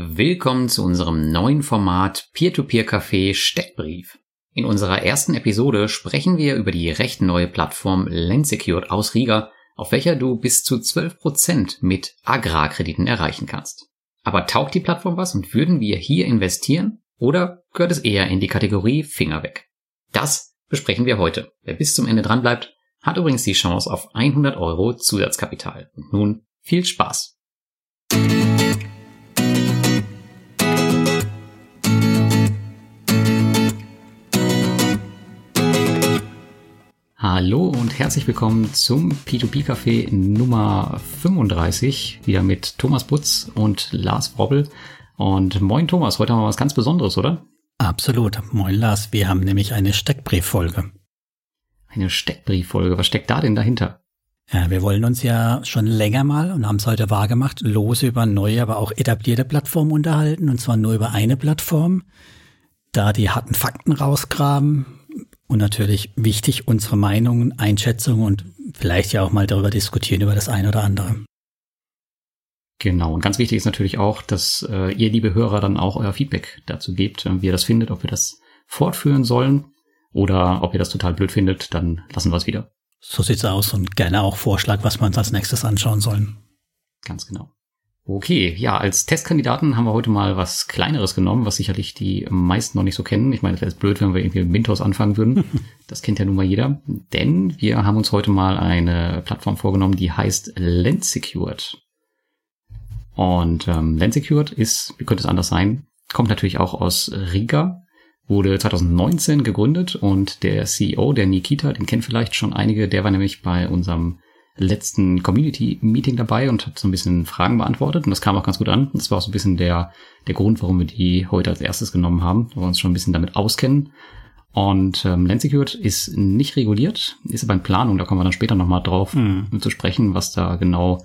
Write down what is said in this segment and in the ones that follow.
Willkommen zu unserem neuen Format Peer-to-Peer-Café Steckbrief. In unserer ersten Episode sprechen wir über die recht neue Plattform Lensecured aus Riga, auf welcher du bis zu 12% mit Agrarkrediten erreichen kannst. Aber taugt die Plattform was und würden wir hier investieren? Oder gehört es eher in die Kategorie Finger weg? Das besprechen wir heute. Wer bis zum Ende dran bleibt, hat übrigens die Chance auf 100 Euro Zusatzkapital. Und nun viel Spaß! Hallo und herzlich willkommen zum P2P-Café Nummer 35, wieder mit Thomas Butz und Lars Wrobbel. Und moin Thomas, heute haben wir was ganz Besonderes, oder? Absolut. Moin Lars, wir haben nämlich eine Steckbrieffolge. Eine Steckbrieffolge, was steckt da denn dahinter? Ja, wir wollen uns ja schon länger mal und haben es heute wahrgemacht, lose über neue, aber auch etablierte Plattformen unterhalten und zwar nur über eine Plattform. Da die harten Fakten rausgraben, und natürlich wichtig, unsere Meinungen, Einschätzungen und vielleicht ja auch mal darüber diskutieren, über das eine oder andere. Genau, und ganz wichtig ist natürlich auch, dass äh, ihr, liebe Hörer, dann auch euer Feedback dazu gebt, äh, wie ihr das findet, ob wir das fortführen sollen oder ob ihr das total blöd findet, dann lassen wir es wieder. So sieht's aus und gerne auch Vorschlag, was wir uns als nächstes anschauen sollen. Ganz genau. Okay, ja, als Testkandidaten haben wir heute mal was Kleineres genommen, was sicherlich die meisten noch nicht so kennen. Ich meine, es wäre blöd, wenn wir irgendwie mit Mintos anfangen würden. Das kennt ja nun mal jeder. Denn wir haben uns heute mal eine Plattform vorgenommen, die heißt Lendsecured. Und ähm, Lendsecured ist, wie könnte es anders sein, kommt natürlich auch aus Riga, wurde 2019 gegründet und der CEO, der Nikita, den kennt vielleicht schon einige, der war nämlich bei unserem letzten Community-Meeting dabei und hat so ein bisschen Fragen beantwortet und das kam auch ganz gut an. Das war auch so ein bisschen der, der Grund, warum wir die heute als erstes genommen haben, weil wir uns schon ein bisschen damit auskennen. Und ähm, Landsecured ist nicht reguliert, ist aber in Planung, da kommen wir dann später nochmal drauf mhm. zu sprechen, was da genau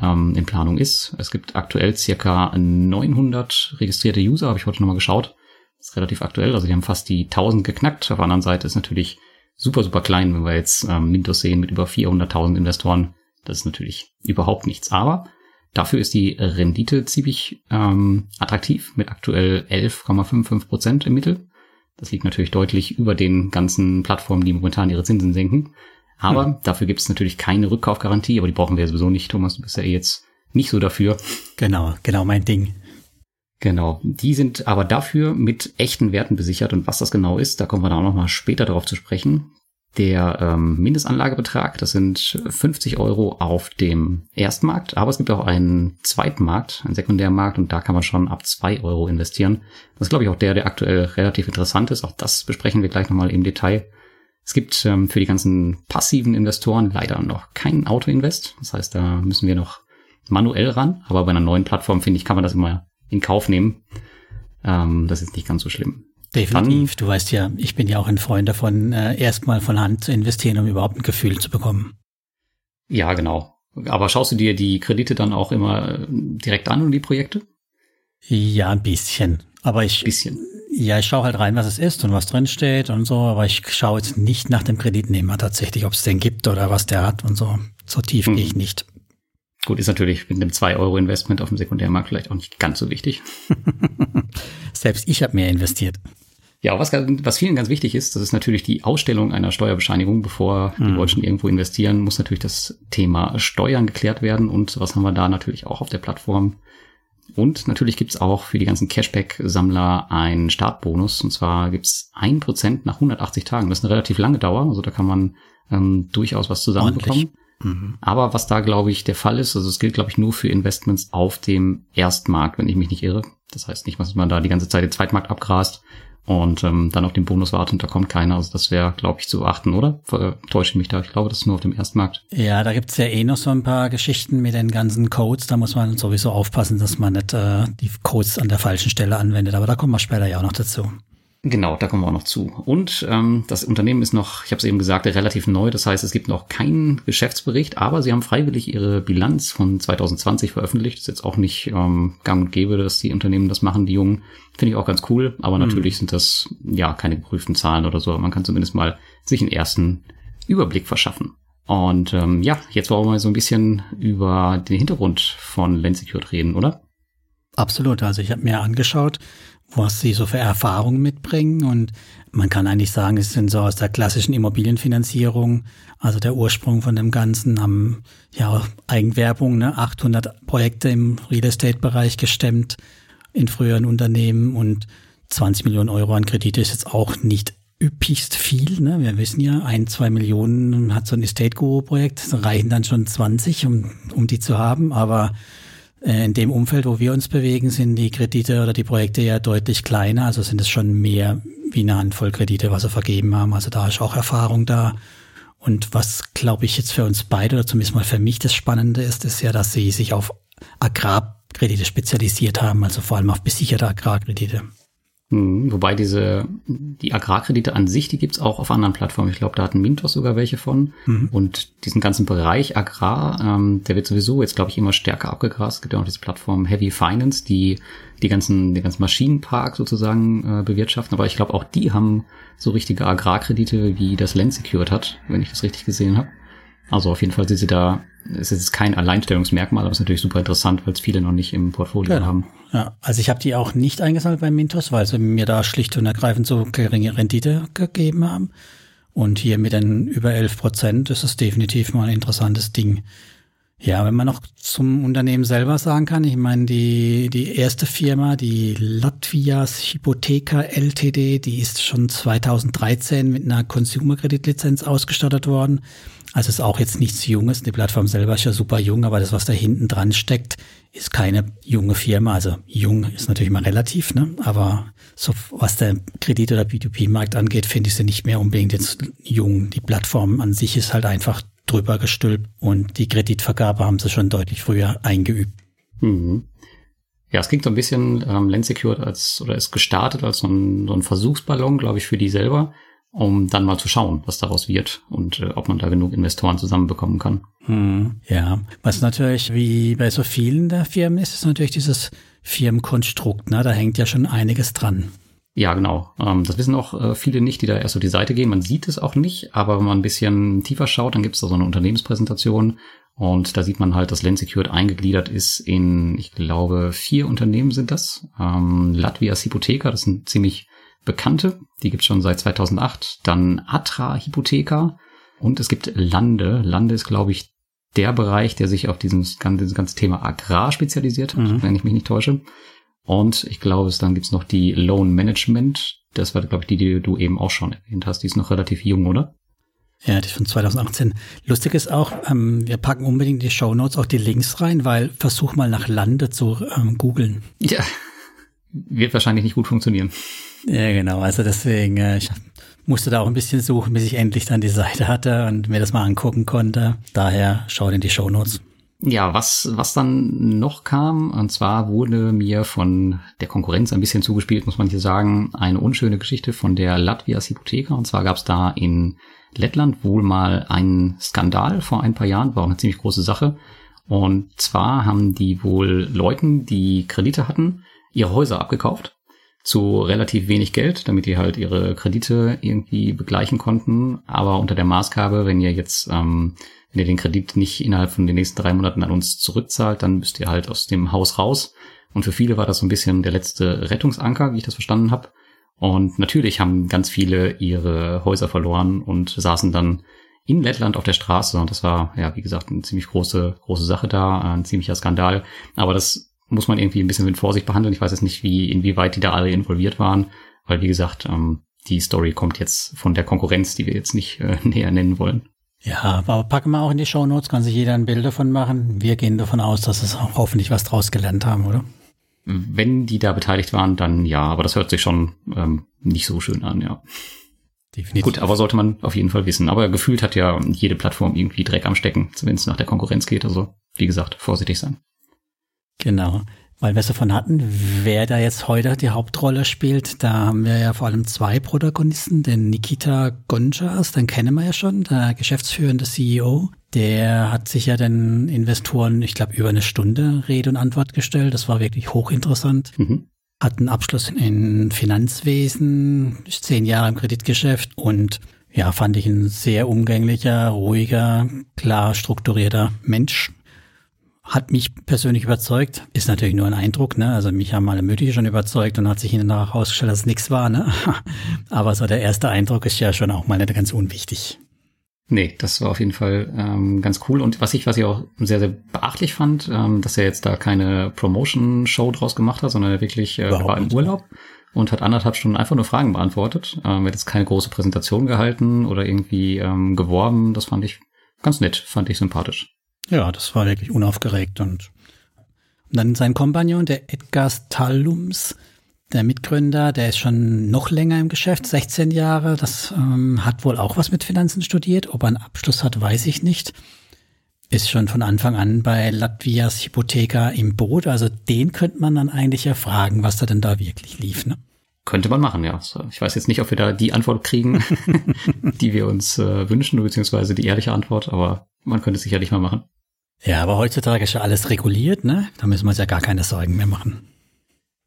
ähm, in Planung ist. Es gibt aktuell circa 900 registrierte User, habe ich heute nochmal geschaut. Das ist relativ aktuell, also die haben fast die 1000 geknackt. Auf der anderen Seite ist natürlich super, super klein, wenn wir jetzt ähm, Mintos sehen mit über 400.000 Investoren. Das ist natürlich überhaupt nichts. Aber dafür ist die Rendite ziemlich ähm, attraktiv mit aktuell 11,55 Prozent im Mittel. Das liegt natürlich deutlich über den ganzen Plattformen, die momentan ihre Zinsen senken. Aber hm. dafür gibt es natürlich keine Rückkaufgarantie, aber die brauchen wir sowieso nicht, Thomas. Du bist ja eh jetzt nicht so dafür. Genau, genau mein Ding. Genau. Die sind aber dafür mit echten Werten besichert und was das genau ist, da kommen wir dann auch noch mal später darauf zu sprechen. Der ähm, Mindestanlagebetrag, das sind 50 Euro auf dem Erstmarkt, aber es gibt auch einen Zweitmarkt, einen Sekundärmarkt und da kann man schon ab zwei Euro investieren. Das ist, glaube ich, auch der, der aktuell relativ interessant ist. Auch das besprechen wir gleich nochmal im Detail. Es gibt ähm, für die ganzen passiven Investoren leider noch keinen Auto-Invest. Das heißt, da müssen wir noch manuell ran. Aber bei einer neuen Plattform, finde ich, kann man das immer in Kauf nehmen. Ähm, das ist nicht ganz so schlimm. Definitiv. Dann, du weißt ja, ich bin ja auch ein Freund davon, äh, erstmal von Hand zu investieren, um überhaupt ein Gefühl zu bekommen. Ja, genau. Aber schaust du dir die Kredite dann auch immer äh, direkt an und die Projekte? Ja, ein bisschen. Aber ich, bisschen. ja, ich schaue halt rein, was es ist und was drin steht und so. Aber ich schaue jetzt nicht nach dem Kreditnehmer tatsächlich, ob es den gibt oder was der hat und so. So tief hm. gehe ich nicht. Gut, ist natürlich mit einem 2-Euro-Investment auf dem Sekundärmarkt vielleicht auch nicht ganz so wichtig. Selbst ich habe mehr investiert. Ja, was, was vielen ganz wichtig ist, das ist natürlich die Ausstellung einer Steuerbescheinigung. Bevor die Deutschen irgendwo investieren, muss natürlich das Thema Steuern geklärt werden. Und was haben wir da natürlich auch auf der Plattform? Und natürlich gibt's auch für die ganzen Cashback-Sammler einen Startbonus. Und zwar gibt's ein Prozent nach 180 Tagen. Das ist eine relativ lange Dauer. Also da kann man ähm, durchaus was zusammenbekommen. Ordentlich. Mhm. Aber was da, glaube ich, der Fall ist, also es gilt, glaube ich, nur für Investments auf dem Erstmarkt, wenn ich mich nicht irre. Das heißt nicht, dass man da die ganze Zeit den Zweitmarkt abgrast und ähm, dann auf den Bonus wartet und da kommt keiner. Also das wäre, glaube ich, zu beachten, oder? Täusche ich mich da? Ich glaube, das ist nur auf dem Erstmarkt. Ja, da gibt's ja eh noch so ein paar Geschichten mit den ganzen Codes. Da muss man sowieso aufpassen, dass man nicht äh, die Codes an der falschen Stelle anwendet. Aber da kommen wir später ja auch noch dazu. Genau, da kommen wir auch noch zu. Und ähm, das Unternehmen ist noch, ich habe es eben gesagt, relativ neu. Das heißt, es gibt noch keinen Geschäftsbericht, aber sie haben freiwillig ihre Bilanz von 2020 veröffentlicht. Das ist jetzt auch nicht ähm, gang und gäbe, dass die Unternehmen das machen, die Jungen. Finde ich auch ganz cool. Aber mhm. natürlich sind das ja keine geprüften Zahlen oder so. Man kann zumindest mal sich einen ersten Überblick verschaffen. Und ähm, ja, jetzt wollen wir mal so ein bisschen über den Hintergrund von Lensecured reden, oder? Absolut. Also ich habe mir angeschaut, was sie so für Erfahrungen mitbringen und man kann eigentlich sagen, es sind so aus der klassischen Immobilienfinanzierung, also der Ursprung von dem Ganzen, haben ja Eigenwerbung, ne, 800 Projekte im Real Estate Bereich gestemmt in früheren Unternehmen und 20 Millionen Euro an Kredite ist jetzt auch nicht üppigst viel. Ne? Wir wissen ja, ein, zwei Millionen hat so ein Estate Guru Projekt, reichen dann schon 20, um, um die zu haben, aber in dem Umfeld, wo wir uns bewegen, sind die Kredite oder die Projekte ja deutlich kleiner. Also sind es schon mehr wie eine Handvoll Kredite, was sie vergeben haben. Also da ist auch Erfahrung da. Und was, glaube ich, jetzt für uns beide oder zumindest mal für mich das Spannende ist, ist ja, dass sie sich auf Agrarkredite spezialisiert haben, also vor allem auf besicherte Agrarkredite. Mhm, wobei diese, die Agrarkredite an sich, die gibt's auch auf anderen Plattformen. Ich glaube, da hat Mintos sogar welche von. Mhm. Und diesen ganzen Bereich Agrar, ähm, der wird sowieso jetzt, glaube ich, immer stärker abgegrast. Es gibt ja auch diese Plattform Heavy Finance, die die ganzen, den ganzen Maschinenpark sozusagen äh, bewirtschaften. Aber ich glaube, auch die haben so richtige Agrarkredite, wie das Land Secured hat, wenn ich das richtig gesehen habe. Also auf jeden Fall sind sie da, es ist kein Alleinstellungsmerkmal, aber es ist natürlich super interessant, weil es viele noch nicht im Portfolio genau. haben. Ja, also ich habe die auch nicht eingesammelt bei Mintos, weil sie mir da schlicht und ergreifend so geringe Rendite gegeben haben. Und hier mit den über 11 Prozent ist es definitiv mal ein interessantes Ding. Ja, wenn man noch zum Unternehmen selber sagen kann, ich meine, die, die erste Firma, die Latvias Hypotheka LTD, die ist schon 2013 mit einer Consumer-Kreditlizenz ausgestattet worden. Also ist auch jetzt nichts Junges. Die Plattform selber ist ja super jung, aber das, was da hinten dran steckt, ist keine junge Firma. Also jung ist natürlich mal relativ, ne? Aber so was der Kredit- oder B2B-Markt angeht, finde ich sie nicht mehr unbedingt jetzt jung. Die Plattform an sich ist halt einfach drüber gestülpt und die Kreditvergabe haben sie schon deutlich früher eingeübt. Mhm. Ja, es klingt so ein bisschen ähm, Land Secured als oder ist gestartet als so ein, so ein Versuchsballon, glaube ich, für die selber, um dann mal zu schauen, was daraus wird und äh, ob man da genug Investoren zusammenbekommen kann. Hm, ja, was natürlich wie bei so vielen der Firmen ist, ist natürlich dieses Firmenkonstrukt. Ne? Da hängt ja schon einiges dran. Ja, genau. Ähm, das wissen auch äh, viele nicht, die da erst so die Seite gehen. Man sieht es auch nicht, aber wenn man ein bisschen tiefer schaut, dann gibt es da so eine Unternehmenspräsentation und da sieht man halt, dass Land Secured eingegliedert ist in, ich glaube, vier Unternehmen sind das. Ähm, Latvias Hypotheker, das sind ziemlich bekannte, die gibt's schon seit 2008. Dann Atra Hypotheker und es gibt Lande. Lande ist, glaube ich, der Bereich, der sich auf dieses ganze, dieses ganze Thema Agrar spezialisiert hat, mhm. wenn ich mich nicht täusche. Und ich glaube, es dann gibt's noch die Loan Management. Das war, glaube ich, die, die du eben auch schon erwähnt hast. Die ist noch relativ jung, oder? Ja, die ist von 2018. Lustig ist auch, ähm, wir packen unbedingt in die Show Notes auch die Links rein, weil versuch mal nach Lande zu ähm, googeln. Ja, wird wahrscheinlich nicht gut funktionieren. Ja, genau. Also deswegen, äh, ich musste da auch ein bisschen suchen, bis ich endlich dann die Seite hatte und mir das mal angucken konnte. Daher schaut in die Show Notes. Ja, was, was dann noch kam, und zwar wurde mir von der Konkurrenz ein bisschen zugespielt, muss man hier sagen, eine unschöne Geschichte von der Latvias Hypotheker. Und zwar gab es da in Lettland wohl mal einen Skandal vor ein paar Jahren, war auch eine ziemlich große Sache. Und zwar haben die wohl Leuten, die Kredite hatten, ihre Häuser abgekauft zu relativ wenig Geld, damit die halt ihre Kredite irgendwie begleichen konnten. Aber unter der Maßgabe, wenn ihr jetzt ähm, wenn ihr den Kredit nicht innerhalb von den nächsten drei Monaten an uns zurückzahlt, dann müsst ihr halt aus dem Haus raus. Und für viele war das so ein bisschen der letzte Rettungsanker, wie ich das verstanden habe. Und natürlich haben ganz viele ihre Häuser verloren und saßen dann in Lettland auf der Straße. Und das war, ja, wie gesagt, eine ziemlich große, große Sache da, ein ziemlicher Skandal. Aber das muss man irgendwie ein bisschen mit Vorsicht behandeln. Ich weiß jetzt nicht, wie, inwieweit die da alle involviert waren. Weil, wie gesagt, ähm, die Story kommt jetzt von der Konkurrenz, die wir jetzt nicht äh, näher nennen wollen. Ja, aber packen wir auch in die Show Notes, kann sich jeder ein Bild davon machen. Wir gehen davon aus, dass es auch hoffentlich was draus gelernt haben, oder? Wenn die da beteiligt waren, dann ja, aber das hört sich schon ähm, nicht so schön an, ja. Definitiv. Gut, aber sollte man auf jeden Fall wissen. Aber gefühlt hat ja jede Plattform irgendwie Dreck am Stecken, wenn es nach der Konkurrenz geht. Also, wie gesagt, vorsichtig sein. Genau weil wir es davon hatten, wer da jetzt heute die Hauptrolle spielt. Da haben wir ja vor allem zwei Protagonisten, den Nikita Gonchas, den kennen wir ja schon, der geschäftsführende CEO. Der hat sich ja den Investoren, ich glaube, über eine Stunde Rede und Antwort gestellt. Das war wirklich hochinteressant. Mhm. Hat einen Abschluss in Finanzwesen, zehn Jahre im Kreditgeschäft und ja, fand ich ein sehr umgänglicher, ruhiger, klar strukturierter Mensch hat mich persönlich überzeugt. Ist natürlich nur ein Eindruck, ne? Also mich haben alle mögliche schon überzeugt und hat sich hinterher herausgestellt, dass es nichts war, ne? Aber so der erste Eindruck ist ja schon auch mal nicht ganz unwichtig. Nee, das war auf jeden Fall ähm, ganz cool. Und was ich, was ich auch sehr, sehr beachtlich fand, ähm, dass er jetzt da keine Promotion-Show draus gemacht hat, sondern wirklich äh, war im Urlaub und hat anderthalb Stunden einfach nur Fragen beantwortet. Ähm, er hat jetzt keine große Präsentation gehalten oder irgendwie ähm, geworben. Das fand ich ganz nett, fand ich sympathisch. Ja, das war wirklich unaufgeregt und, und dann sein Kompagnon, der Edgar Stallums, der Mitgründer, der ist schon noch länger im Geschäft, 16 Jahre. Das ähm, hat wohl auch was mit Finanzen studiert. Ob er einen Abschluss hat, weiß ich nicht. Ist schon von Anfang an bei Latvias Hypotheker im Boot. Also den könnte man dann eigentlich ja fragen, was da denn da wirklich lief. Ne? Könnte man machen, ja. Ich weiß jetzt nicht, ob wir da die Antwort kriegen, die wir uns äh, wünschen, beziehungsweise die ehrliche Antwort, aber man könnte es sicherlich mal machen. Ja, aber heutzutage ist ja alles reguliert, ne? Da müssen wir uns ja gar keine Sorgen mehr machen.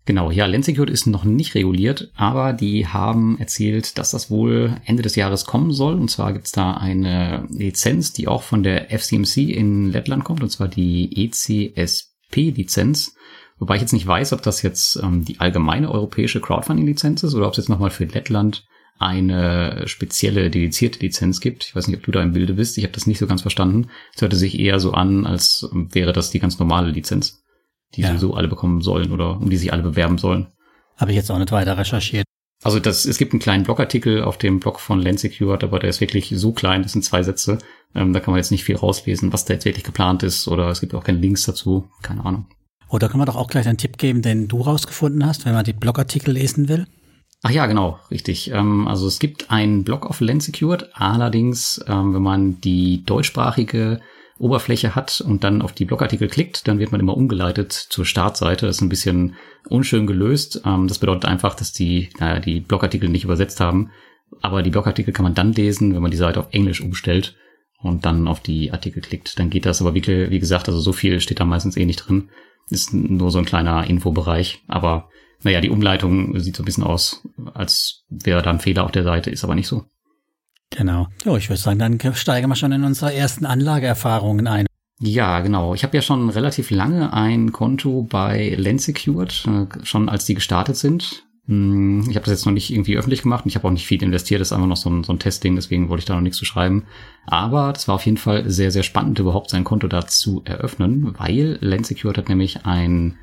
Genau, ja, Lensecured ist noch nicht reguliert, aber die haben erzählt, dass das wohl Ende des Jahres kommen soll. Und zwar gibt's da eine Lizenz, die auch von der FCMC in Lettland kommt, und zwar die ECSP-Lizenz. Wobei ich jetzt nicht weiß, ob das jetzt ähm, die allgemeine europäische Crowdfunding-Lizenz ist oder ob es jetzt nochmal für Lettland eine spezielle dedizierte Lizenz gibt. Ich weiß nicht, ob du da im Bilde bist. Ich habe das nicht so ganz verstanden. Es hörte sich eher so an, als wäre das die ganz normale Lizenz, die ja. sowieso alle bekommen sollen oder um die sich alle bewerben sollen. Habe ich jetzt auch nicht weiter recherchiert. Also das, es gibt einen kleinen Blogartikel auf dem Blog von Lensecured, aber der ist wirklich so klein, das sind zwei Sätze. Ähm, da kann man jetzt nicht viel rauslesen, was da jetzt wirklich geplant ist oder es gibt auch keine Links dazu. Keine Ahnung. Oder kann man doch auch gleich einen Tipp geben, den du rausgefunden hast, wenn man die Blogartikel lesen will? Ach ja, genau, richtig. Ähm, also es gibt einen Blog auf Lensecured, allerdings, ähm, wenn man die deutschsprachige Oberfläche hat und dann auf die Blogartikel klickt, dann wird man immer umgeleitet zur Startseite. Das ist ein bisschen unschön gelöst. Ähm, das bedeutet einfach, dass die, naja, die Blogartikel nicht übersetzt haben. Aber die Blogartikel kann man dann lesen, wenn man die Seite auf Englisch umstellt und dann auf die Artikel klickt. Dann geht das aber wie, wie gesagt, also so viel steht da meistens eh nicht drin. Ist nur so ein kleiner Infobereich. Aber naja, die Umleitung sieht so ein bisschen aus, als wäre da ein Fehler auf der Seite, ist aber nicht so. Genau. Jo, ich würde sagen, dann steigen wir schon in unsere ersten Anlageerfahrungen ein. Ja, genau. Ich habe ja schon relativ lange ein Konto bei Lensecured, äh, schon als die gestartet sind. Hm, ich habe das jetzt noch nicht irgendwie öffentlich gemacht und ich habe auch nicht viel investiert, das ist einfach noch so ein, so ein Testing, deswegen wollte ich da noch nichts zu schreiben. Aber das war auf jeden Fall sehr, sehr spannend, überhaupt sein Konto da zu eröffnen, weil Lensecured hat nämlich ein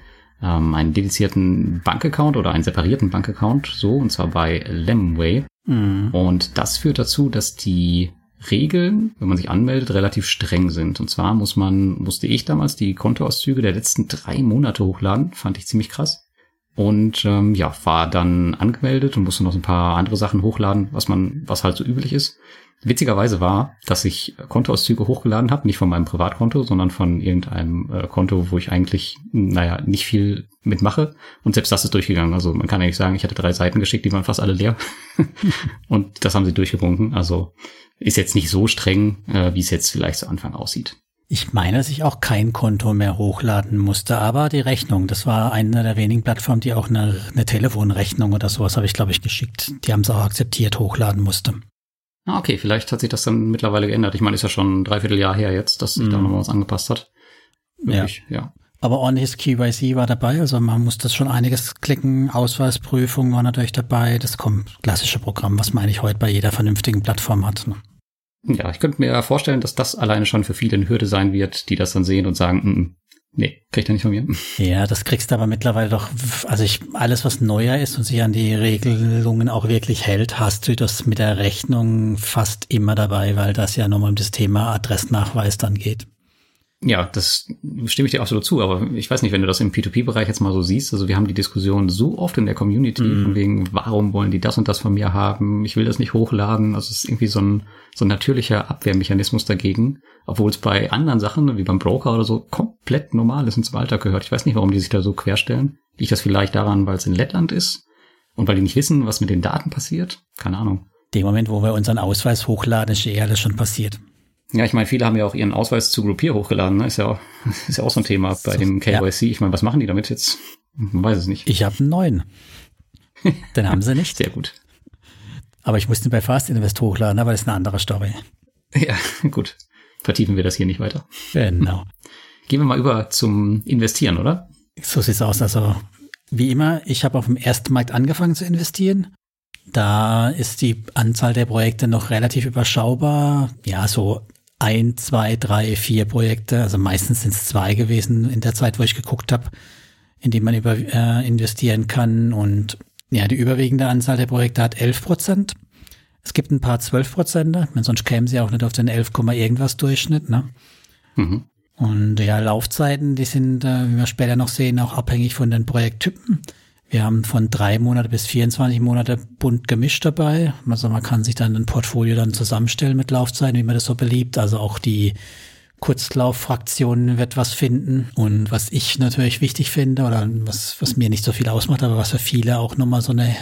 ähm, einen dedizierten Bankaccount oder einen separierten Bankaccount, so, und zwar bei Lemway. Mhm. Und das führt dazu, dass die Regeln, wenn man sich anmeldet, relativ streng sind. Und zwar muss man, musste ich damals die Kontoauszüge der letzten drei Monate hochladen, fand ich ziemlich krass. Und ähm, ja, war dann angemeldet und musste noch ein paar andere Sachen hochladen, was man, was halt so üblich ist. Witzigerweise war, dass ich Kontoauszüge hochgeladen habe, nicht von meinem Privatkonto, sondern von irgendeinem äh, Konto, wo ich eigentlich, naja, nicht viel mitmache. Und selbst das ist durchgegangen. Also man kann eigentlich sagen, ich hatte drei Seiten geschickt, die waren fast alle leer. und das haben sie durchgewunken. Also ist jetzt nicht so streng, äh, wie es jetzt vielleicht zu Anfang aussieht. Ich meine, dass ich auch kein Konto mehr hochladen musste, aber die Rechnung, das war eine der wenigen Plattformen, die auch eine, eine Telefonrechnung oder sowas habe ich, glaube ich, geschickt. Die haben es auch akzeptiert, hochladen musste. Ah, okay, vielleicht hat sich das dann mittlerweile geändert. Ich meine, ist ja schon ein Dreivierteljahr her jetzt, dass sich mm. da mhm. nochmal was angepasst hat. Wirklich, ja. ja. Aber ordentliches KYC war dabei, also man muss das schon einiges klicken. Ausweisprüfung war natürlich dabei. Das kommt klassische Programm, was man eigentlich heute bei jeder vernünftigen Plattform hat. Ne? Ja, ich könnte mir vorstellen, dass das alleine schon für viele eine Hürde sein wird, die das dann sehen und sagen, Nee, kriegt er nicht von mir. Ja, das kriegst du aber mittlerweile doch, also ich, alles was neuer ist und sich an die Regelungen auch wirklich hält, hast du das mit der Rechnung fast immer dabei, weil das ja nochmal um das Thema Adressnachweis dann geht. Ja, das stimme ich dir absolut zu, aber ich weiß nicht, wenn du das im P2P-Bereich jetzt mal so siehst, also wir haben die Diskussion so oft in der Community, mm. von wegen, warum wollen die das und das von mir haben, ich will das nicht hochladen, also es ist irgendwie so ein, so ein natürlicher Abwehrmechanismus dagegen, obwohl es bei anderen Sachen, wie beim Broker oder so, komplett normal ist und zum Alltag gehört. Ich weiß nicht, warum die sich da so querstellen. Liegt das vielleicht daran, weil es in Lettland ist und weil die nicht wissen, was mit den Daten passiert? Keine Ahnung. Dem Moment, wo wir unseren Ausweis hochladen, ist ja alles schon passiert. Ja, ich meine, viele haben ja auch ihren Ausweis zu Groupier hochgeladen. Ne? Ist, ja auch, ist ja auch so ein Thema bei dem KYC. Ja. Ich meine, was machen die damit jetzt? Man weiß es nicht. Ich habe einen neuen. Den haben sie nicht. Sehr gut. Aber ich musste ihn bei Fast Invest hochladen, aber das ist eine andere Story. Ja, gut. Vertiefen wir das hier nicht weiter. Genau. gehen wir mal über zum Investieren, oder? So sieht's aus. Also wie immer, ich habe auf dem ersten Markt angefangen zu investieren. Da ist die Anzahl der Projekte noch relativ überschaubar. Ja, so ein, zwei, drei, vier Projekte. Also meistens sind es zwei gewesen in der Zeit, wo ich geguckt habe, in die man über, äh, investieren kann. Und ja, die überwiegende Anzahl der Projekte hat 11 Prozent. Es gibt ein paar 12 Prozent, sonst kämen sie auch nicht auf den 11, irgendwas Durchschnitt. Ne? Mhm. Und ja, Laufzeiten, die sind, äh, wie wir später noch sehen, auch abhängig von den Projekttypen. Wir haben von drei Monate bis 24 Monate bunt gemischt dabei. Also man kann sich dann ein Portfolio dann zusammenstellen mit Laufzeiten, wie man das so beliebt. Also auch die Kurzlauffraktionen wird was finden. Und was ich natürlich wichtig finde oder was, was mir nicht so viel ausmacht, aber was für viele auch nochmal so eine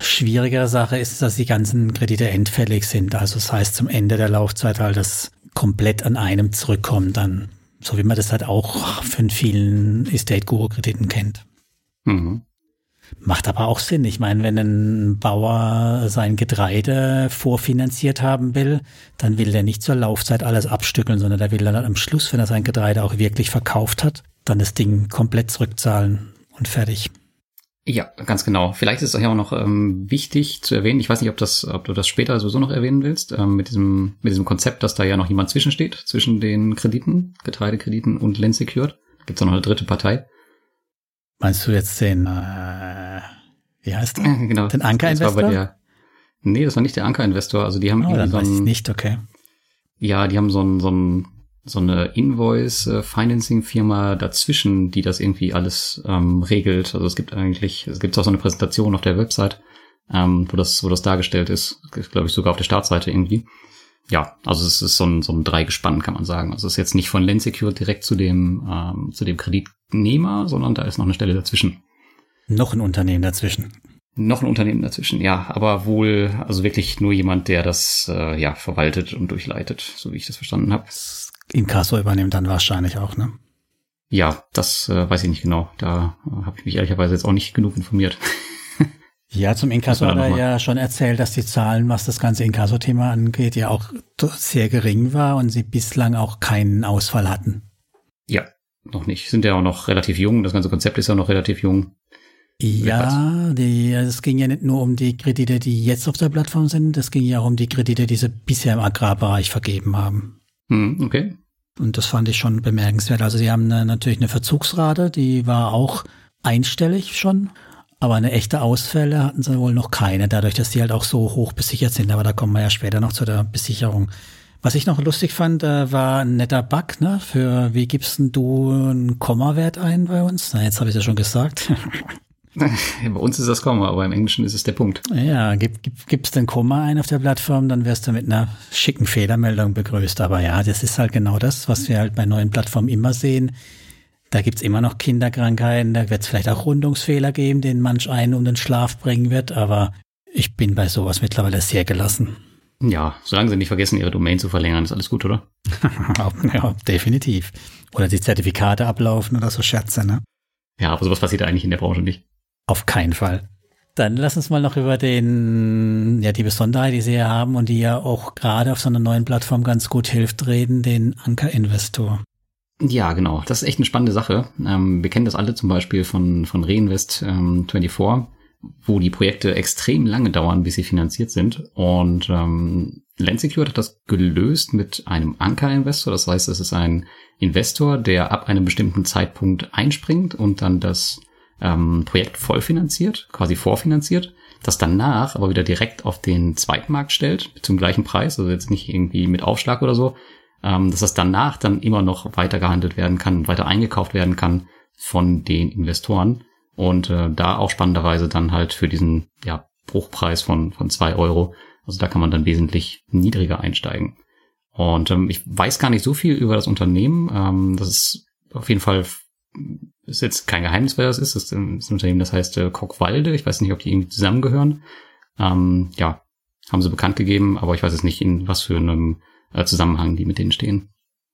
schwierigere Sache ist, dass die ganzen Kredite endfällig sind. Also das heißt zum Ende der Laufzeit halt das komplett an einem zurückkommt dann so wie man das halt auch von vielen Estate-Guru-Krediten kennt. Mhm. Macht aber auch Sinn. Ich meine, wenn ein Bauer sein Getreide vorfinanziert haben will, dann will der nicht zur Laufzeit alles abstückeln, sondern der will dann am Schluss, wenn er sein Getreide auch wirklich verkauft hat, dann das Ding komplett zurückzahlen und fertig. Ja, ganz genau. Vielleicht ist es auch noch ähm, wichtig zu erwähnen. Ich weiß nicht, ob das, ob du das später sowieso noch erwähnen willst, ähm, mit diesem, mit diesem Konzept, dass da ja noch jemand zwischensteht, zwischen den Krediten, Getreidekrediten und Land Secured. Gibt es noch eine dritte Partei. Meinst du jetzt den, äh, wie heißt der? genau. Den Anker-Investor? Nee, das war nicht der Anker-Investor. Also die haben oh, irgendwie dann so ein, nicht, okay. Ja, die haben so ein, so ein so eine Invoice-Financing-Firma dazwischen, die das irgendwie alles ähm, regelt. Also es gibt eigentlich, es gibt auch so eine Präsentation auf der Website, ähm, wo das, wo das dargestellt ist. Glaube ich sogar auf der Startseite irgendwie. Ja, also es ist so ein, so ein Dreigespann, kann man sagen. Also es ist jetzt nicht von Lensecure direkt zu dem, ähm, zu dem Kreditnehmer, sondern da ist noch eine Stelle dazwischen. Noch ein Unternehmen dazwischen. Noch ein Unternehmen dazwischen, ja, aber wohl, also wirklich nur jemand, der das äh, ja verwaltet und durchleitet, so wie ich das verstanden habe. Inkasso übernimmt dann wahrscheinlich auch, ne? Ja, das äh, weiß ich nicht genau. Da äh, habe ich mich ehrlicherweise jetzt auch nicht genug informiert. Ja, zum Inkasso hat er ja schon erzählt, dass die Zahlen, was das ganze Inkasso-Thema angeht, ja auch sehr gering war und sie bislang auch keinen Ausfall hatten. Ja, noch nicht. Sind ja auch noch relativ jung. Das ganze Konzept ist ja noch relativ jung. Ja, die, es ging ja nicht nur um die Kredite, die jetzt auf der Plattform sind, es ging ja auch um die Kredite, die sie bisher im Agrarbereich vergeben haben. Hm, okay. Und das fand ich schon bemerkenswert. Also sie haben eine, natürlich eine Verzugsrate, die war auch einstellig schon, aber eine echte Ausfälle hatten sie wohl noch keine, dadurch, dass die halt auch so hoch besichert sind. Aber da kommen wir ja später noch zu der Besicherung. Was ich noch lustig fand, äh, war ein netter Bug, ne? Für wie gibst denn du einen Kommawert ein bei uns? Na, jetzt habe ich ja schon gesagt. Bei uns ist das Komma, aber im Englischen ist es der Punkt. Ja, gib, gib, gibst den Komma ein auf der Plattform, dann wirst du mit einer schicken Fehlermeldung begrüßt. Aber ja, das ist halt genau das, was wir halt bei neuen Plattformen immer sehen. Da gibt's immer noch Kinderkrankheiten, da wird es vielleicht auch Rundungsfehler geben, den manch einen um den Schlaf bringen wird, aber ich bin bei sowas mittlerweile sehr gelassen. Ja, solange sie nicht vergessen, ihre Domain zu verlängern, ist alles gut, oder? ja, definitiv. Oder die Zertifikate ablaufen oder so Scherze, ne? Ja, aber sowas passiert eigentlich in der Branche nicht. Auf keinen Fall. Dann lass uns mal noch über den, ja, die Besonderheit, die sie ja haben und die ja auch gerade auf so einer neuen Plattform ganz gut hilft, reden, den Anker-Investor. Ja, genau. Das ist echt eine spannende Sache. Ähm, wir kennen das alle zum Beispiel von, von Reinvest ähm, 24, wo die Projekte extrem lange dauern, bis sie finanziert sind. Und ähm, Landsecure hat das gelöst mit einem Anker-Investor. Das heißt, es ist ein Investor, der ab einem bestimmten Zeitpunkt einspringt und dann das ähm, Projekt vollfinanziert, quasi vorfinanziert, das danach aber wieder direkt auf den Zweitmarkt stellt, zum gleichen Preis, also jetzt nicht irgendwie mit Aufschlag oder so, ähm, dass das danach dann immer noch weiter gehandelt werden kann, weiter eingekauft werden kann von den Investoren und äh, da auch spannenderweise dann halt für diesen ja, Bruchpreis von, von zwei Euro, also da kann man dann wesentlich niedriger einsteigen. Und ähm, ich weiß gar nicht so viel über das Unternehmen. Ähm, das ist auf jeden Fall ist jetzt kein Geheimnis, wer das ist. Das ist ein Unternehmen, das heißt äh, Kockwalde. Ich weiß nicht, ob die irgendwie zusammengehören. Ähm, ja, haben sie bekannt gegeben, aber ich weiß jetzt nicht, in was für einem äh, Zusammenhang die mit denen stehen.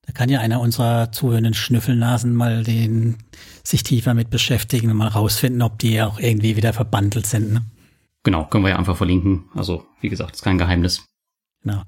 Da kann ja einer unserer zuhörenden Schnüffelnasen mal den sich tiefer mit beschäftigen und mal rausfinden, ob die auch irgendwie wieder verbandelt sind. Ne? Genau, können wir ja einfach verlinken. Also, wie gesagt, ist kein Geheimnis. Genau.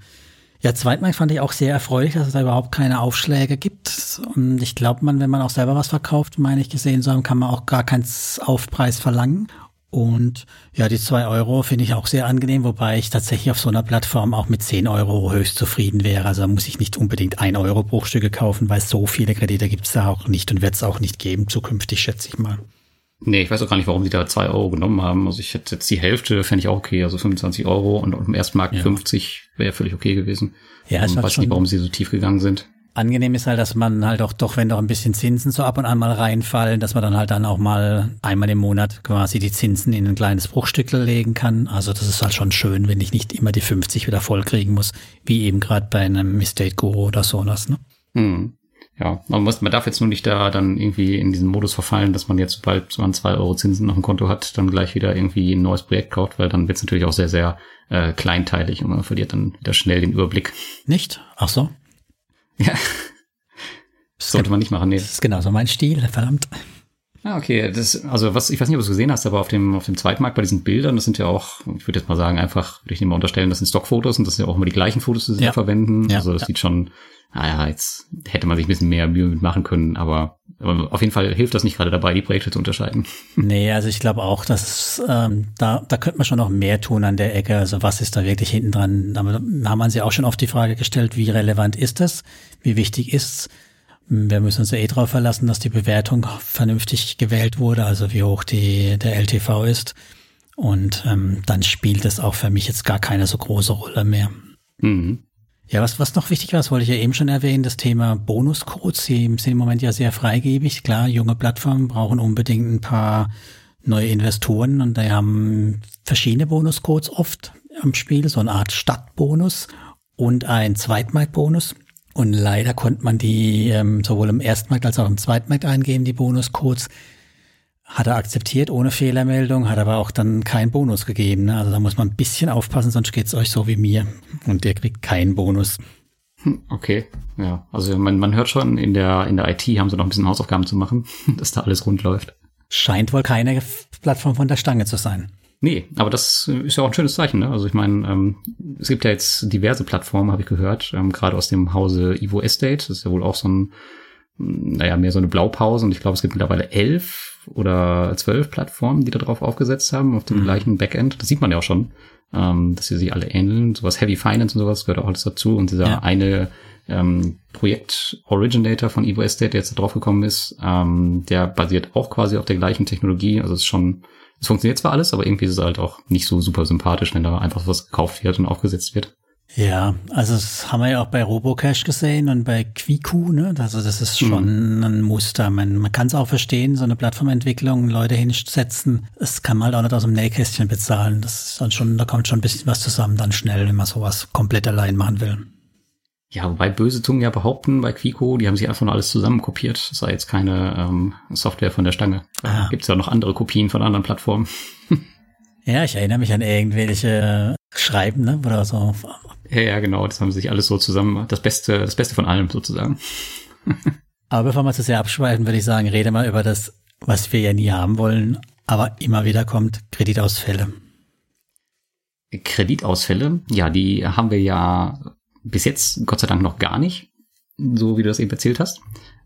Ja, Zweitmarkt fand ich auch sehr erfreulich, dass es da überhaupt keine Aufschläge gibt. Und ich glaube, man, wenn man auch selber was verkauft, meine ich gesehen zu haben, kann man auch gar keinen Aufpreis verlangen. Und ja, die zwei Euro finde ich auch sehr angenehm, wobei ich tatsächlich auf so einer Plattform auch mit zehn Euro höchst zufrieden wäre. Also muss ich nicht unbedingt ein Euro Bruchstücke kaufen, weil so viele Kredite gibt es da auch nicht und wird es auch nicht geben, zukünftig schätze ich mal. Nee, ich weiß auch gar nicht, warum sie da zwei Euro genommen haben. Also ich hätte jetzt die Hälfte, fände ich auch okay, also 25 Euro und auf dem Erstmarkt ja. 50 wäre völlig okay gewesen. Ja, ich weiß nicht, warum sie so tief gegangen sind. Angenehm ist halt, dass man halt auch doch, wenn doch ein bisschen Zinsen so ab und an mal reinfallen, dass man dann halt dann auch mal einmal im Monat quasi die Zinsen in ein kleines Bruchstückel legen kann. Also das ist halt schon schön, wenn ich nicht immer die 50 wieder voll kriegen muss, wie eben gerade bei einem Estate Guru oder so was, ne? Hm. Ja, man muss, man darf jetzt nur nicht da dann irgendwie in diesen Modus verfallen, dass man jetzt, sobald man zwei Euro Zinsen auf dem Konto hat, dann gleich wieder irgendwie ein neues Projekt kauft, weil dann wird es natürlich auch sehr, sehr äh, kleinteilig und man verliert dann wieder schnell den Überblick. Nicht? Ach so. Ja. Das sollte man nicht machen, nee. Das ist genauso mein Stil, verdammt. Ah, okay. Das, also was, ich weiß nicht, ob du es gesehen hast, aber auf dem, auf dem Zweitmarkt bei diesen Bildern, das sind ja auch, ich würde jetzt mal sagen, einfach, würde ich nicht mal unterstellen, das sind Stockfotos und das sind ja auch immer die gleichen Fotos, die sie ja. verwenden. Ja, also das ja. sieht schon, naja, jetzt hätte man sich ein bisschen mehr Mühe mitmachen können, aber, aber auf jeden Fall hilft das nicht gerade dabei, die Projekte zu unterscheiden. Nee, also ich glaube auch, dass ähm, da, da könnte man schon noch mehr tun an der Ecke. Also was ist da wirklich hinten dran? Da haben man sich auch schon oft die Frage gestellt, wie relevant ist das? Wie wichtig ist's? Wir müssen uns ja eh darauf verlassen, dass die Bewertung vernünftig gewählt wurde, also wie hoch die, der LTV ist. Und ähm, dann spielt es auch für mich jetzt gar keine so große Rolle mehr. Mhm. Ja, was, was noch wichtig war, das wollte ich ja eben schon erwähnen, das Thema Bonuscodes. Sie sind im Moment ja sehr freigebig. Klar, junge Plattformen brauchen unbedingt ein paar neue Investoren und die haben verschiedene Bonuscodes oft am Spiel, so eine Art Stadtbonus und ein Zweitmarktbonus. Und leider konnte man die ähm, sowohl im Erstmarkt als auch im Zweitmarkt eingeben, die Bonuscodes. Hat er akzeptiert ohne Fehlermeldung, hat aber auch dann keinen Bonus gegeben. Ne? Also da muss man ein bisschen aufpassen, sonst geht's euch so wie mir. Und der kriegt keinen Bonus. Hm, okay, ja. Also man, man hört schon, in der, in der IT haben sie noch ein bisschen Hausaufgaben zu machen, dass da alles rund läuft. Scheint wohl keine Plattform von der Stange zu sein. Nee, aber das ist ja auch ein schönes Zeichen. Ne? Also ich meine, ähm, es gibt ja jetzt diverse Plattformen, habe ich gehört, ähm, gerade aus dem Hause Evo Estate. Das ist ja wohl auch so ein, naja, mehr so eine Blaupause. Und ich glaube, es gibt mittlerweile elf oder zwölf Plattformen, die da drauf aufgesetzt haben, auf dem mhm. gleichen Backend. Das sieht man ja auch schon, ähm, dass sie sich alle ähneln. Sowas Heavy Finance und sowas gehört auch alles dazu. Und dieser ja. eine ähm, Projekt-Originator von Evo Estate, der jetzt da drauf gekommen ist, ähm, der basiert auch quasi auf der gleichen Technologie. Also es ist schon, es funktioniert zwar alles, aber irgendwie ist es halt auch nicht so super sympathisch, wenn da einfach was gekauft wird und aufgesetzt wird. Ja, also das haben wir ja auch bei Robocash gesehen und bei Quiku, ne? Also das ist schon mhm. ein Muster. Man, man kann es auch verstehen, so eine Plattformentwicklung, Leute hinsetzen, das kann man halt auch nicht aus dem Nähkästchen bezahlen. Das ist dann schon, da kommt schon ein bisschen was zusammen dann schnell, wenn man sowas komplett allein machen will. Ja, wobei böse Zungen ja behaupten, bei Quico, die haben sich einfach nur alles zusammen kopiert. Das sei jetzt keine ähm, Software von der Stange. Ah. Gibt es ja noch andere Kopien von anderen Plattformen. ja, ich erinnere mich an irgendwelche Schreiben, ne? Oder so ja, ja, genau. Das haben sie sich alles so zusammen, das Beste, das Beste von allem sozusagen. aber bevor wir zu sehr abschweifen, würde ich sagen, rede mal über das, was wir ja nie haben wollen, aber immer wieder kommt, Kreditausfälle. Kreditausfälle, ja, die haben wir ja bis jetzt Gott sei Dank noch gar nicht, so wie du das eben erzählt hast.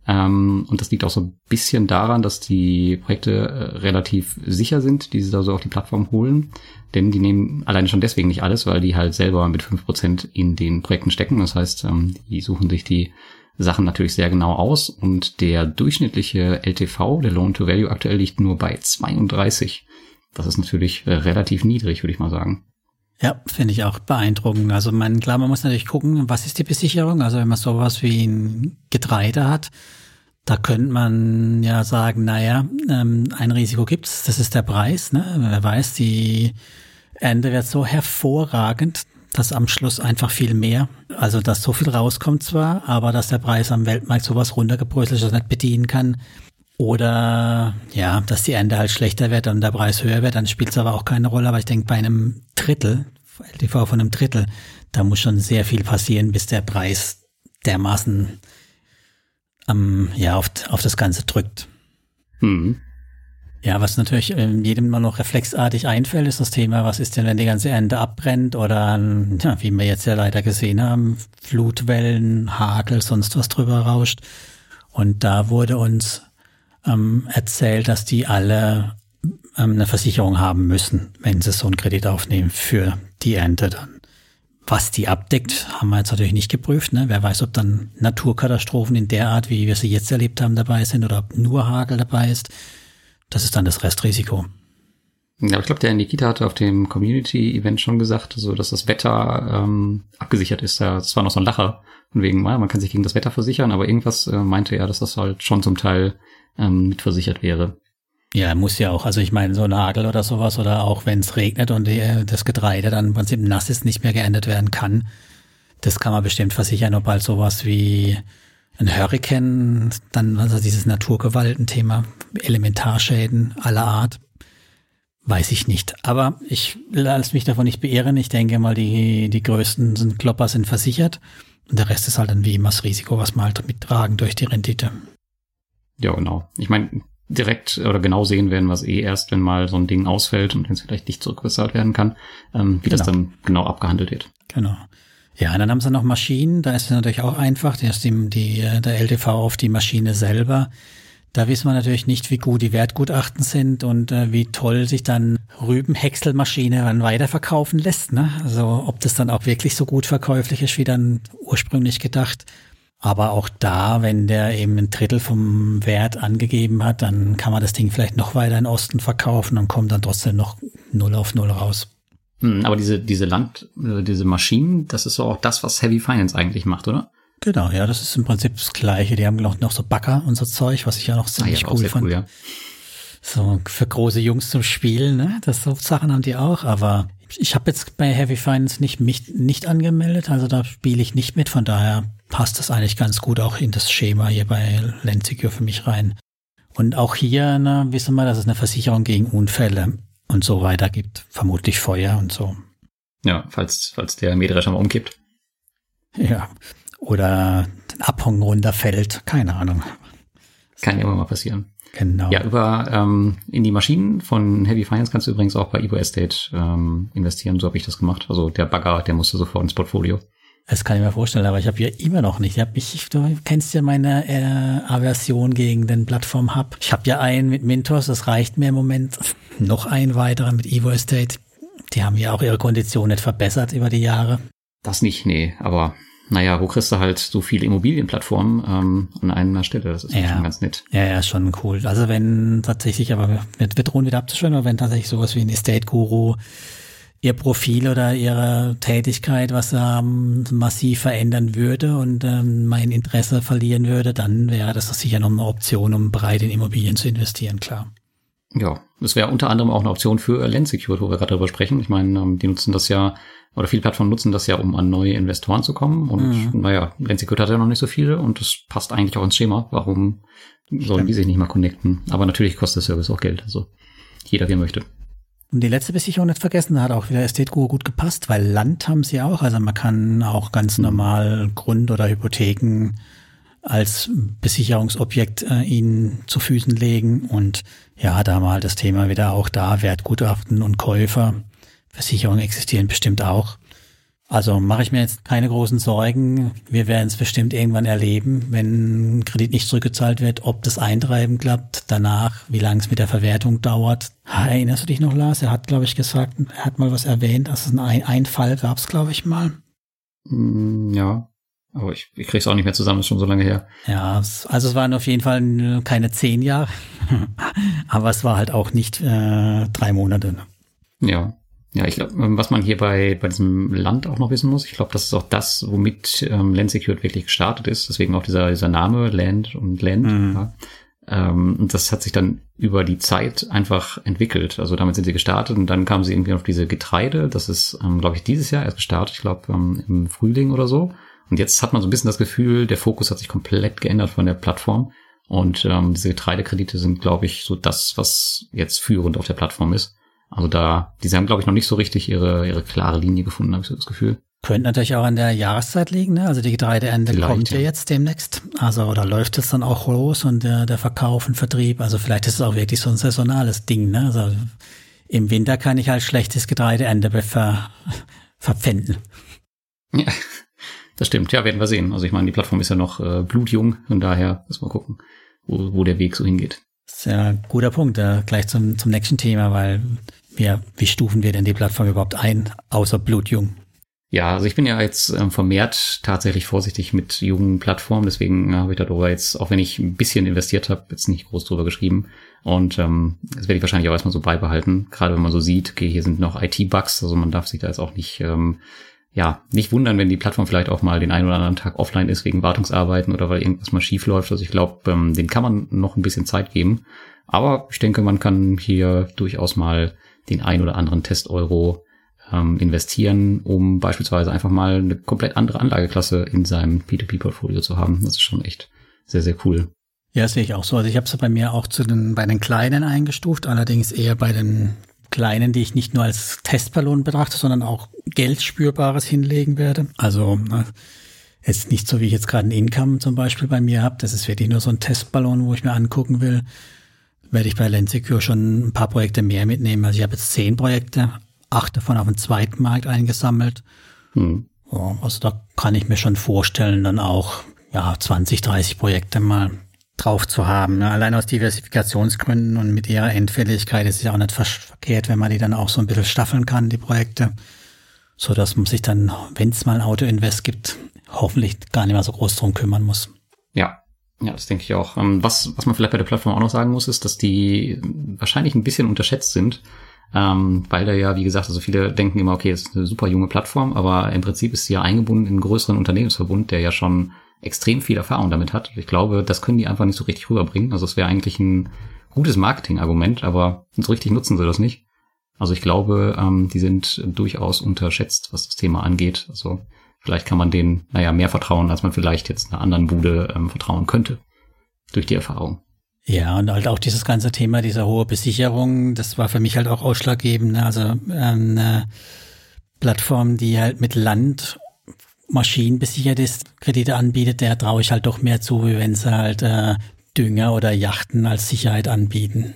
Ähm, und das liegt auch so ein bisschen daran, dass die Projekte äh, relativ sicher sind, die sie da so auf die Plattform holen. Denn die nehmen alleine schon deswegen nicht alles, weil die halt selber mit fünf Prozent in den Projekten stecken. Das heißt, ähm, die suchen sich die Sachen natürlich sehr genau aus und der durchschnittliche LTV, der Loan to Value aktuell liegt nur bei 32. Das ist natürlich äh, relativ niedrig, würde ich mal sagen. Ja, finde ich auch beeindruckend. Also man, klar, man muss natürlich gucken, was ist die Besicherung. Also wenn man sowas wie ein Getreide hat, da könnte man ja sagen, naja, ähm, ein Risiko gibt's, das ist der Preis. Ne? Wer weiß, die Ende wird so hervorragend, dass am Schluss einfach viel mehr, also dass so viel rauskommt zwar, aber dass der Preis am Weltmarkt sowas runtergebröselt ist, nicht bedienen kann. Oder ja, dass die Ende halt schlechter wird und der Preis höher wird, dann spielt es aber auch keine Rolle. Aber ich denke, bei einem Drittel, LTV von einem Drittel, da muss schon sehr viel passieren, bis der Preis dermaßen ähm, ja, auf, auf das Ganze drückt. Mhm. Ja, was natürlich ähm, jedem mal noch reflexartig einfällt, ist das Thema, was ist denn, wenn die ganze Ernte abbrennt oder, ja, wie wir jetzt ja leider gesehen haben, Flutwellen, Hagel, sonst was drüber rauscht. Und da wurde uns ähm, erzählt, dass die alle ähm, eine Versicherung haben müssen, wenn sie so einen Kredit aufnehmen für die Ernte dann. Was die abdeckt, haben wir jetzt natürlich nicht geprüft. Ne? Wer weiß, ob dann Naturkatastrophen in der Art, wie wir sie jetzt erlebt haben, dabei sind oder ob nur Hagel dabei ist. Das ist dann das Restrisiko. Ja, ich glaube, der Nikita hatte auf dem Community-Event schon gesagt, so dass das Wetter ähm, abgesichert ist. Das war noch so ein Lacher. Von wegen, man kann sich gegen das Wetter versichern, aber irgendwas äh, meinte er, dass das halt schon zum Teil ähm, mitversichert wäre. Ja, muss ja auch. Also ich meine, so Nagel oder sowas oder auch wenn es regnet und die, das Getreide dann im Prinzip nass ist, nicht mehr geerntet werden kann, das kann man bestimmt versichern, ob halt sowas wie ein Hurricane, dann also dieses Naturgewaltenthema, Elementarschäden aller Art, weiß ich nicht. Aber ich lasse mich davon nicht beehren. Ich denke mal, die, die größten sind Klopper sind versichert und der Rest ist halt dann wie immer das Risiko, was man halt mittragen durch die Rendite. Ja, genau. Ich meine, direkt oder genau sehen werden wir es eh erst, wenn mal so ein Ding ausfällt und wenn es vielleicht nicht zurückbezahlt werden kann, ähm, wie genau. das dann genau abgehandelt wird. Genau. Ja, und dann haben sie noch Maschinen, da ist es natürlich auch einfach, da ist die, die, der LTV auf die Maschine selber. Da wissen wir natürlich nicht, wie gut die Wertgutachten sind und äh, wie toll sich dann Rübenhäckselmaschine dann weiterverkaufen lässt. Ne? Also ob das dann auch wirklich so gut verkäuflich ist, wie dann ursprünglich gedacht. Aber auch da, wenn der eben ein Drittel vom Wert angegeben hat, dann kann man das Ding vielleicht noch weiter in Osten verkaufen und kommt dann trotzdem noch null auf null raus. Hm, aber diese, diese Land, äh, diese Maschinen, das ist so auch das, was Heavy Finance eigentlich macht, oder? Genau, ja, das ist im Prinzip das Gleiche. Die haben noch, noch so Bagger und so Zeug, was ich ja noch ziemlich ah, ja, cool fand. Cool, ja. So für große Jungs zum Spielen, ne? Das so Sachen haben die auch, aber ich habe jetzt bei Heavy Finance nicht mich nicht angemeldet, also da spiele ich nicht mit, von daher passt das eigentlich ganz gut auch in das Schema hier bei Lendsecure für mich rein. Und auch hier ne, wissen wir, dass es eine Versicherung gegen Unfälle und so weiter gibt. Vermutlich Feuer und so. Ja, falls, falls der Mähdrescher mal umkippt. Ja. Oder ein Abhang runterfällt. Keine Ahnung. Kann ja immer mal passieren. Genau. Ja, über ähm, in die Maschinen von Heavy Finance kannst du übrigens auch bei Evo Estate ähm, investieren. So habe ich das gemacht. Also der Bagger, der musste sofort ins Portfolio. Das kann ich mir vorstellen, aber ich habe ja immer noch nicht. Ich hab mich, du kennst ja meine äh, Aversion gegen den Plattform-Hub. Ich habe ja einen mit Mintos, das reicht mir im Moment. Noch ein weiterer mit Evo Estate. Die haben ja auch ihre Kondition nicht verbessert über die Jahre. Das nicht, nee, aber naja, wo kriegst du halt so viele Immobilienplattformen ähm, an einer Stelle? Das ist ja schon ganz nett. Ja, ja, schon cool. Also wenn tatsächlich, aber wir, wir drohen wieder abzuschwören, aber wenn tatsächlich sowas wie ein Estate Guru ihr Profil oder ihre Tätigkeit, was ähm, massiv verändern würde und ähm, mein Interesse verlieren würde, dann wäre das sicher noch eine Option, um breit in Immobilien zu investieren, klar. Ja, das wäre unter anderem auch eine Option für Land Secure, wo wir gerade darüber sprechen. Ich meine, ähm, die nutzen das ja, oder viele Plattformen nutzen das ja, um an neue Investoren zu kommen. Und mhm. naja, Land Secure hat ja noch nicht so viele und das passt eigentlich auch ins Schema. Warum sollen die sich nicht mal connecten? Aber natürlich kostet der Service auch Geld. Also jeder, wie er möchte. Und die letzte Besicherung nicht vergessen, da hat auch wieder Estate Guru gut gepasst, weil Land haben sie auch. Also man kann auch ganz mhm. normal Grund- oder Hypotheken als Besicherungsobjekt äh, ihnen zu Füßen legen. Und ja, da mal das Thema wieder auch da, Wertgutachten und Käufer. Versicherungen existieren bestimmt auch. Also mache ich mir jetzt keine großen Sorgen. Wir werden es bestimmt irgendwann erleben, wenn ein Kredit nicht zurückgezahlt wird, ob das Eintreiben klappt, danach, wie lange es mit der Verwertung dauert. Erinnerst du dich noch, Lars? Er hat, glaube ich, gesagt, er hat mal was erwähnt, dass es ein, ein Fall gab es, glaube ich, mal. Mm, ja, aber ich, ich krieg's auch nicht mehr zusammen, ist schon so lange her. Ja, also es waren auf jeden Fall keine zehn Jahre, aber es war halt auch nicht äh, drei Monate. Ne? Ja. Ja, ich glaube, ähm, was man hier bei, bei diesem Land auch noch wissen muss, ich glaube, das ist auch das, womit ähm, Land Secured wirklich gestartet ist. Deswegen auch dieser, dieser Name Land und Land. Mhm. Ja. Ähm, und das hat sich dann über die Zeit einfach entwickelt. Also damit sind sie gestartet und dann kamen sie irgendwie auf diese Getreide. Das ist, ähm, glaube ich, dieses Jahr erst gestartet. Ich glaube, ähm, im Frühling oder so. Und jetzt hat man so ein bisschen das Gefühl, der Fokus hat sich komplett geändert von der Plattform. Und ähm, diese Getreidekredite sind, glaube ich, so das, was jetzt führend auf der Plattform ist. Also da, die haben, glaube ich, noch nicht so richtig ihre, ihre klare Linie gefunden, habe ich so das Gefühl. Könnte natürlich auch an der Jahreszeit liegen, ne? Also die Getreideende kommt ja jetzt demnächst. Also oder läuft es dann auch los und der, der Verkauf und Vertrieb. Also vielleicht ist es auch wirklich so ein saisonales Ding, ne? Also im Winter kann ich halt schlechtes Getreideende ver, verpfänden. Ja. Das stimmt, ja, werden wir sehen. Also ich meine, die Plattform ist ja noch äh, blutjung, von daher müssen wir gucken, wo, wo der Weg so hingeht. Sehr guter Punkt, äh, gleich zum, zum nächsten Thema, weil wir, wie stufen wir denn die Plattform überhaupt ein, außer blutjung? Ja, also ich bin ja jetzt ähm, vermehrt tatsächlich vorsichtig mit jungen Plattformen, deswegen äh, habe ich darüber jetzt, auch wenn ich ein bisschen investiert habe, jetzt nicht groß drüber geschrieben. Und ähm, das werde ich wahrscheinlich auch erstmal so beibehalten, gerade wenn man so sieht, okay, hier sind noch IT-Bugs, also man darf sich da jetzt auch nicht, ähm, ja, nicht wundern, wenn die Plattform vielleicht auch mal den einen oder anderen Tag offline ist wegen Wartungsarbeiten oder weil irgendwas mal schief läuft. Also ich glaube, ähm, dem kann man noch ein bisschen Zeit geben. Aber ich denke, man kann hier durchaus mal den ein oder anderen Test-Euro ähm, investieren, um beispielsweise einfach mal eine komplett andere Anlageklasse in seinem P2P-Portfolio zu haben. Das ist schon echt sehr, sehr cool. Ja, sehe ich auch so. Also ich habe es bei mir auch zu den, bei den Kleinen eingestuft, allerdings eher bei den Kleinen, die ich nicht nur als Testballon betrachte, sondern auch Geldspürbares hinlegen werde. Also jetzt nicht so, wie ich jetzt gerade ein Income zum Beispiel bei mir habe. Das ist wirklich nur so ein Testballon, wo ich mir angucken will. Werde ich bei Lensecure schon ein paar Projekte mehr mitnehmen. Also ich habe jetzt zehn Projekte, acht davon auf dem zweiten Markt eingesammelt. Hm. also da kann ich mir schon vorstellen, dann auch ja 20, 30 Projekte mal drauf zu haben. Ne? Allein aus Diversifikationsgründen und mit ihrer Endfälligkeit ist es ja auch nicht verkehrt, wenn man die dann auch so ein bisschen staffeln kann, die Projekte, so dass man sich dann, wenn es mal ein Auto-Invest gibt, hoffentlich gar nicht mehr so groß drum kümmern muss. Ja, das denke ich auch. Ähm, was, was man vielleicht bei der Plattform auch noch sagen muss, ist, dass die wahrscheinlich ein bisschen unterschätzt sind ähm, weil da ja, wie gesagt, also viele denken immer, okay, es ist eine super junge Plattform, aber im Prinzip ist sie ja eingebunden in einen größeren Unternehmensverbund, der ja schon extrem viel Erfahrung damit hat. Ich glaube, das können die einfach nicht so richtig rüberbringen. Also es wäre eigentlich ein gutes Marketingargument, aber so richtig nutzen sie das nicht. Also ich glaube, ähm, die sind durchaus unterschätzt, was das Thema angeht. Also vielleicht kann man denen, naja, mehr vertrauen, als man vielleicht jetzt einer anderen Bude ähm, vertrauen könnte. Durch die Erfahrung. Ja, und halt auch dieses ganze Thema dieser hohe Besicherung, das war für mich halt auch ausschlaggebend. Ne? Also eine Plattform, die halt mit Land Maschinen besichert ist, Kredite anbietet, der traue ich halt doch mehr zu, wie wenn sie halt äh, Dünger oder Yachten als Sicherheit anbieten.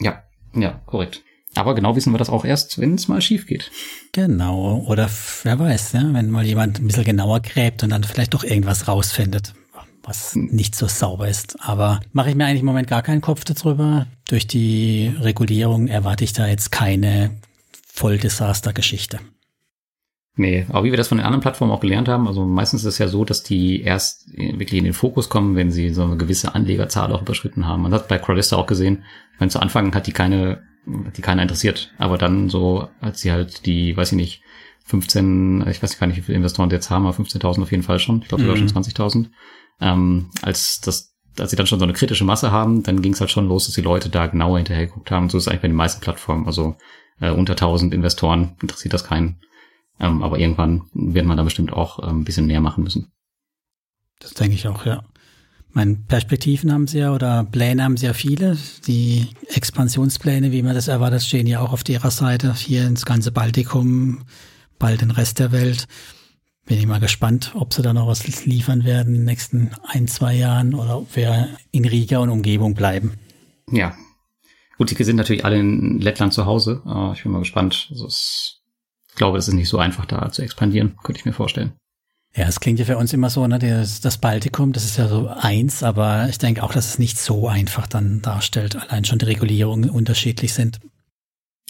Ja, ja, korrekt. Aber genau wissen wir das auch erst, wenn es mal schief geht. Genau. Oder wer weiß, ja, wenn mal jemand ein bisschen genauer gräbt und dann vielleicht doch irgendwas rausfindet was nicht so sauber ist. Aber mache ich mir eigentlich im Moment gar keinen Kopf darüber. Durch die Regulierung erwarte ich da jetzt keine Volldesaster-Geschichte. Nee, aber wie wir das von den anderen Plattformen auch gelernt haben, also meistens ist es ja so, dass die erst wirklich in den Fokus kommen, wenn sie so eine gewisse Anlegerzahl auch überschritten haben. Man hat bei Crowdista auch gesehen, wenn zu Anfang hat die keine, die keiner interessiert, aber dann so, als sie halt die, weiß ich nicht, 15, ich weiß gar nicht, wie viele Investoren jetzt haben, aber 15.000 auf jeden Fall schon, ich glaube sogar mhm. schon 20.000, ähm, als das als sie dann schon so eine kritische Masse haben, dann ging es halt schon los, dass die Leute da genauer hinterher geguckt haben. Und so ist es eigentlich bei den meisten Plattformen. Also äh, unter 1000 Investoren interessiert das keinen. Ähm, aber irgendwann wird man da bestimmt auch äh, ein bisschen mehr machen müssen. Das denke ich auch, ja. Meine Perspektiven haben sie ja oder Pläne haben sie ja viele. Die Expansionspläne, wie man das erwartet, stehen ja auch auf ihrer Seite. Hier ins ganze Baltikum, bald den Rest der Welt. Bin ich mal gespannt, ob sie da noch was liefern werden in den nächsten ein, zwei Jahren oder ob wir in Riga und Umgebung bleiben. Ja. Gut, die sind natürlich alle in Lettland zu Hause. Ich bin mal gespannt. Also ich glaube, es ist nicht so einfach, da zu expandieren, könnte ich mir vorstellen. Ja, es klingt ja für uns immer so, ne, das, das Baltikum, das ist ja so eins, aber ich denke auch, dass es nicht so einfach dann darstellt, allein schon die Regulierungen unterschiedlich sind.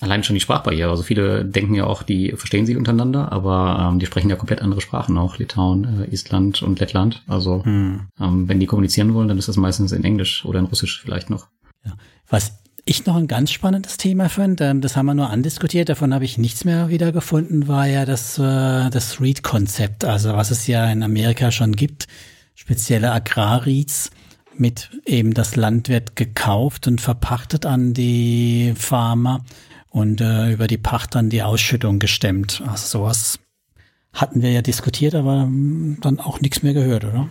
Allein schon die Sprachbarriere. Also viele denken ja auch, die verstehen sich untereinander, aber ähm, die sprechen ja komplett andere Sprachen auch. Litauen, äh, Estland und Lettland. Also hm. ähm, wenn die kommunizieren wollen, dann ist das meistens in Englisch oder in Russisch vielleicht noch. Ja. Was ich noch ein ganz spannendes Thema fand, ähm, das haben wir nur andiskutiert, davon habe ich nichts mehr wiedergefunden, war ja das, äh, das REIT-Konzept, also was es ja in Amerika schon gibt, spezielle Agrar-REITs mit eben das Land wird gekauft und verpachtet an die Farmer und äh, über die Pacht dann die Ausschüttung gestemmt. Also sowas hatten wir ja diskutiert, aber hm, dann auch nichts mehr gehört, oder?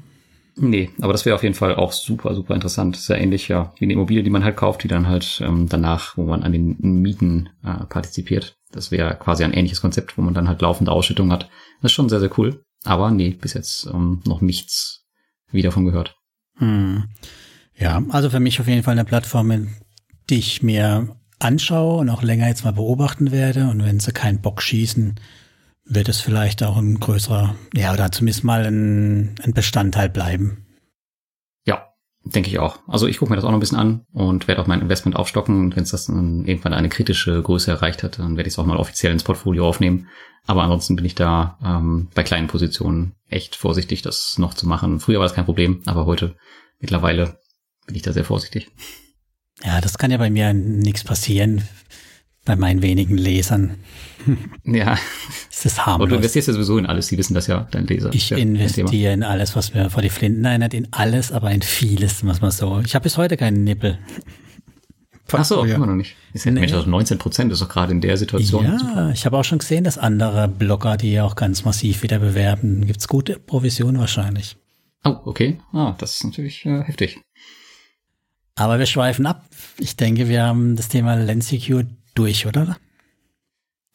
Nee, aber das wäre auf jeden Fall auch super, super interessant. Sehr ähnlich ja wie eine Immobilie, die man halt kauft, die dann halt ähm, danach, wo man an den Mieten äh, partizipiert. Das wäre quasi ein ähnliches Konzept, wo man dann halt laufende Ausschüttung hat. Das ist schon sehr, sehr cool. Aber nee, bis jetzt ähm, noch nichts wieder von gehört. Hm. Ja, also für mich auf jeden Fall eine Plattform, die ich mir anschaue und auch länger jetzt mal beobachten werde. Und wenn sie keinen Bock schießen, wird es vielleicht auch ein größerer, ja, oder zumindest mal ein, ein Bestandteil bleiben. Ja, denke ich auch. Also ich gucke mir das auch noch ein bisschen an und werde auch mein Investment aufstocken. Und wenn es das dann irgendwann eine kritische Größe erreicht hat, dann werde ich es auch mal offiziell ins Portfolio aufnehmen. Aber ansonsten bin ich da ähm, bei kleinen Positionen echt vorsichtig, das noch zu machen. Früher war das kein Problem, aber heute mittlerweile bin ich da sehr vorsichtig. Ja, das kann ja bei mir nichts passieren, bei meinen wenigen Lesern. Ja. Es ist harmlos. Und du investierst ja sowieso in alles, die wissen das ja, dein Leser. Ich ja, investiere in alles, was mir vor die Flinten erinnert, in alles, aber in vieles, was man so. Ich habe bis heute keinen Nippel. Ach so, ja. immer noch nicht. Ist ja nee. Mensch, also 19 Prozent ist doch gerade in der Situation. Ja, super. ich habe auch schon gesehen, dass andere Blogger, die auch ganz massiv wieder bewerben, gibt's gute Provision wahrscheinlich. Oh, okay. Ah, das ist natürlich äh, heftig. Aber wir schweifen ab. Ich denke, wir haben das Thema Lensecure durch, oder?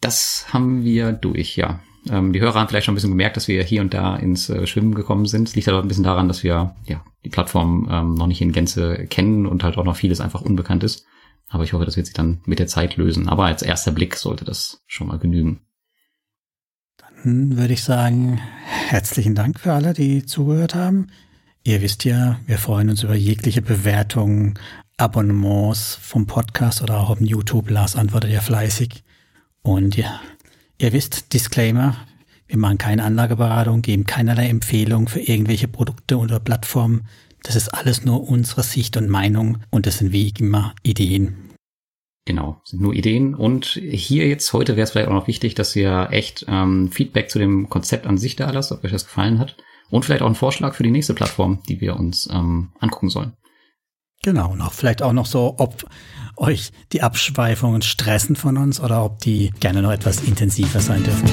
Das haben wir durch, ja. Ähm, die Hörer haben vielleicht schon ein bisschen gemerkt, dass wir hier und da ins äh, Schwimmen gekommen sind. Es liegt halt auch ein bisschen daran, dass wir ja die Plattform ähm, noch nicht in Gänze kennen und halt auch noch vieles einfach unbekannt ist. Aber ich hoffe, das wird sich dann mit der Zeit lösen. Aber als erster Blick sollte das schon mal genügen. Dann würde ich sagen, herzlichen Dank für alle, die zugehört haben. Ihr wisst ja, wir freuen uns über jegliche Bewertungen, Abonnements vom Podcast oder auch auf YouTube. Lars antwortet ja fleißig. Und ja, ihr wisst, Disclaimer, wir machen keine Anlageberatung, geben keinerlei Empfehlung für irgendwelche Produkte oder Plattformen. Das ist alles nur unsere Sicht und Meinung und das sind wie immer Ideen. Genau, sind nur Ideen. Und hier jetzt heute wäre es vielleicht auch noch wichtig, dass ihr echt ähm, Feedback zu dem Konzept an sich da lasst, ob euch das gefallen hat. Und vielleicht auch einen Vorschlag für die nächste Plattform, die wir uns ähm, angucken sollen. Genau, auch vielleicht auch noch so, ob euch die Abschweifungen stressen von uns oder ob die gerne noch etwas intensiver sein dürfen.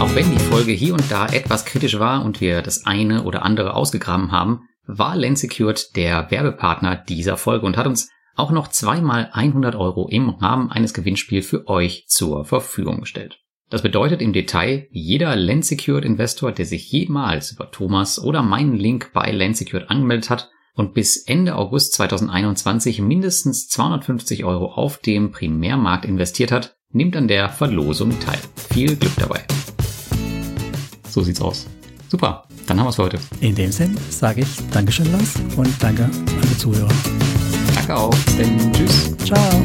Auch wenn die Folge hier und da etwas kritisch war und wir das eine oder andere ausgegraben haben, war Lensecured der Werbepartner dieser Folge und hat uns auch noch zweimal 100 Euro im Rahmen eines Gewinnspiels für euch zur Verfügung gestellt. Das bedeutet im Detail, jeder Lensecured Investor, der sich jemals über Thomas oder meinen Link bei Lensecured angemeldet hat, und bis Ende August 2021 mindestens 250 Euro auf dem Primärmarkt investiert hat, nimmt an der Verlosung teil. Viel Glück dabei. So sieht's aus. Super, dann haben wir's für heute. In dem Sinn sage ich Dankeschön, Lars, und danke an die Zuhörer. Danke auch. Denn tschüss. Ciao.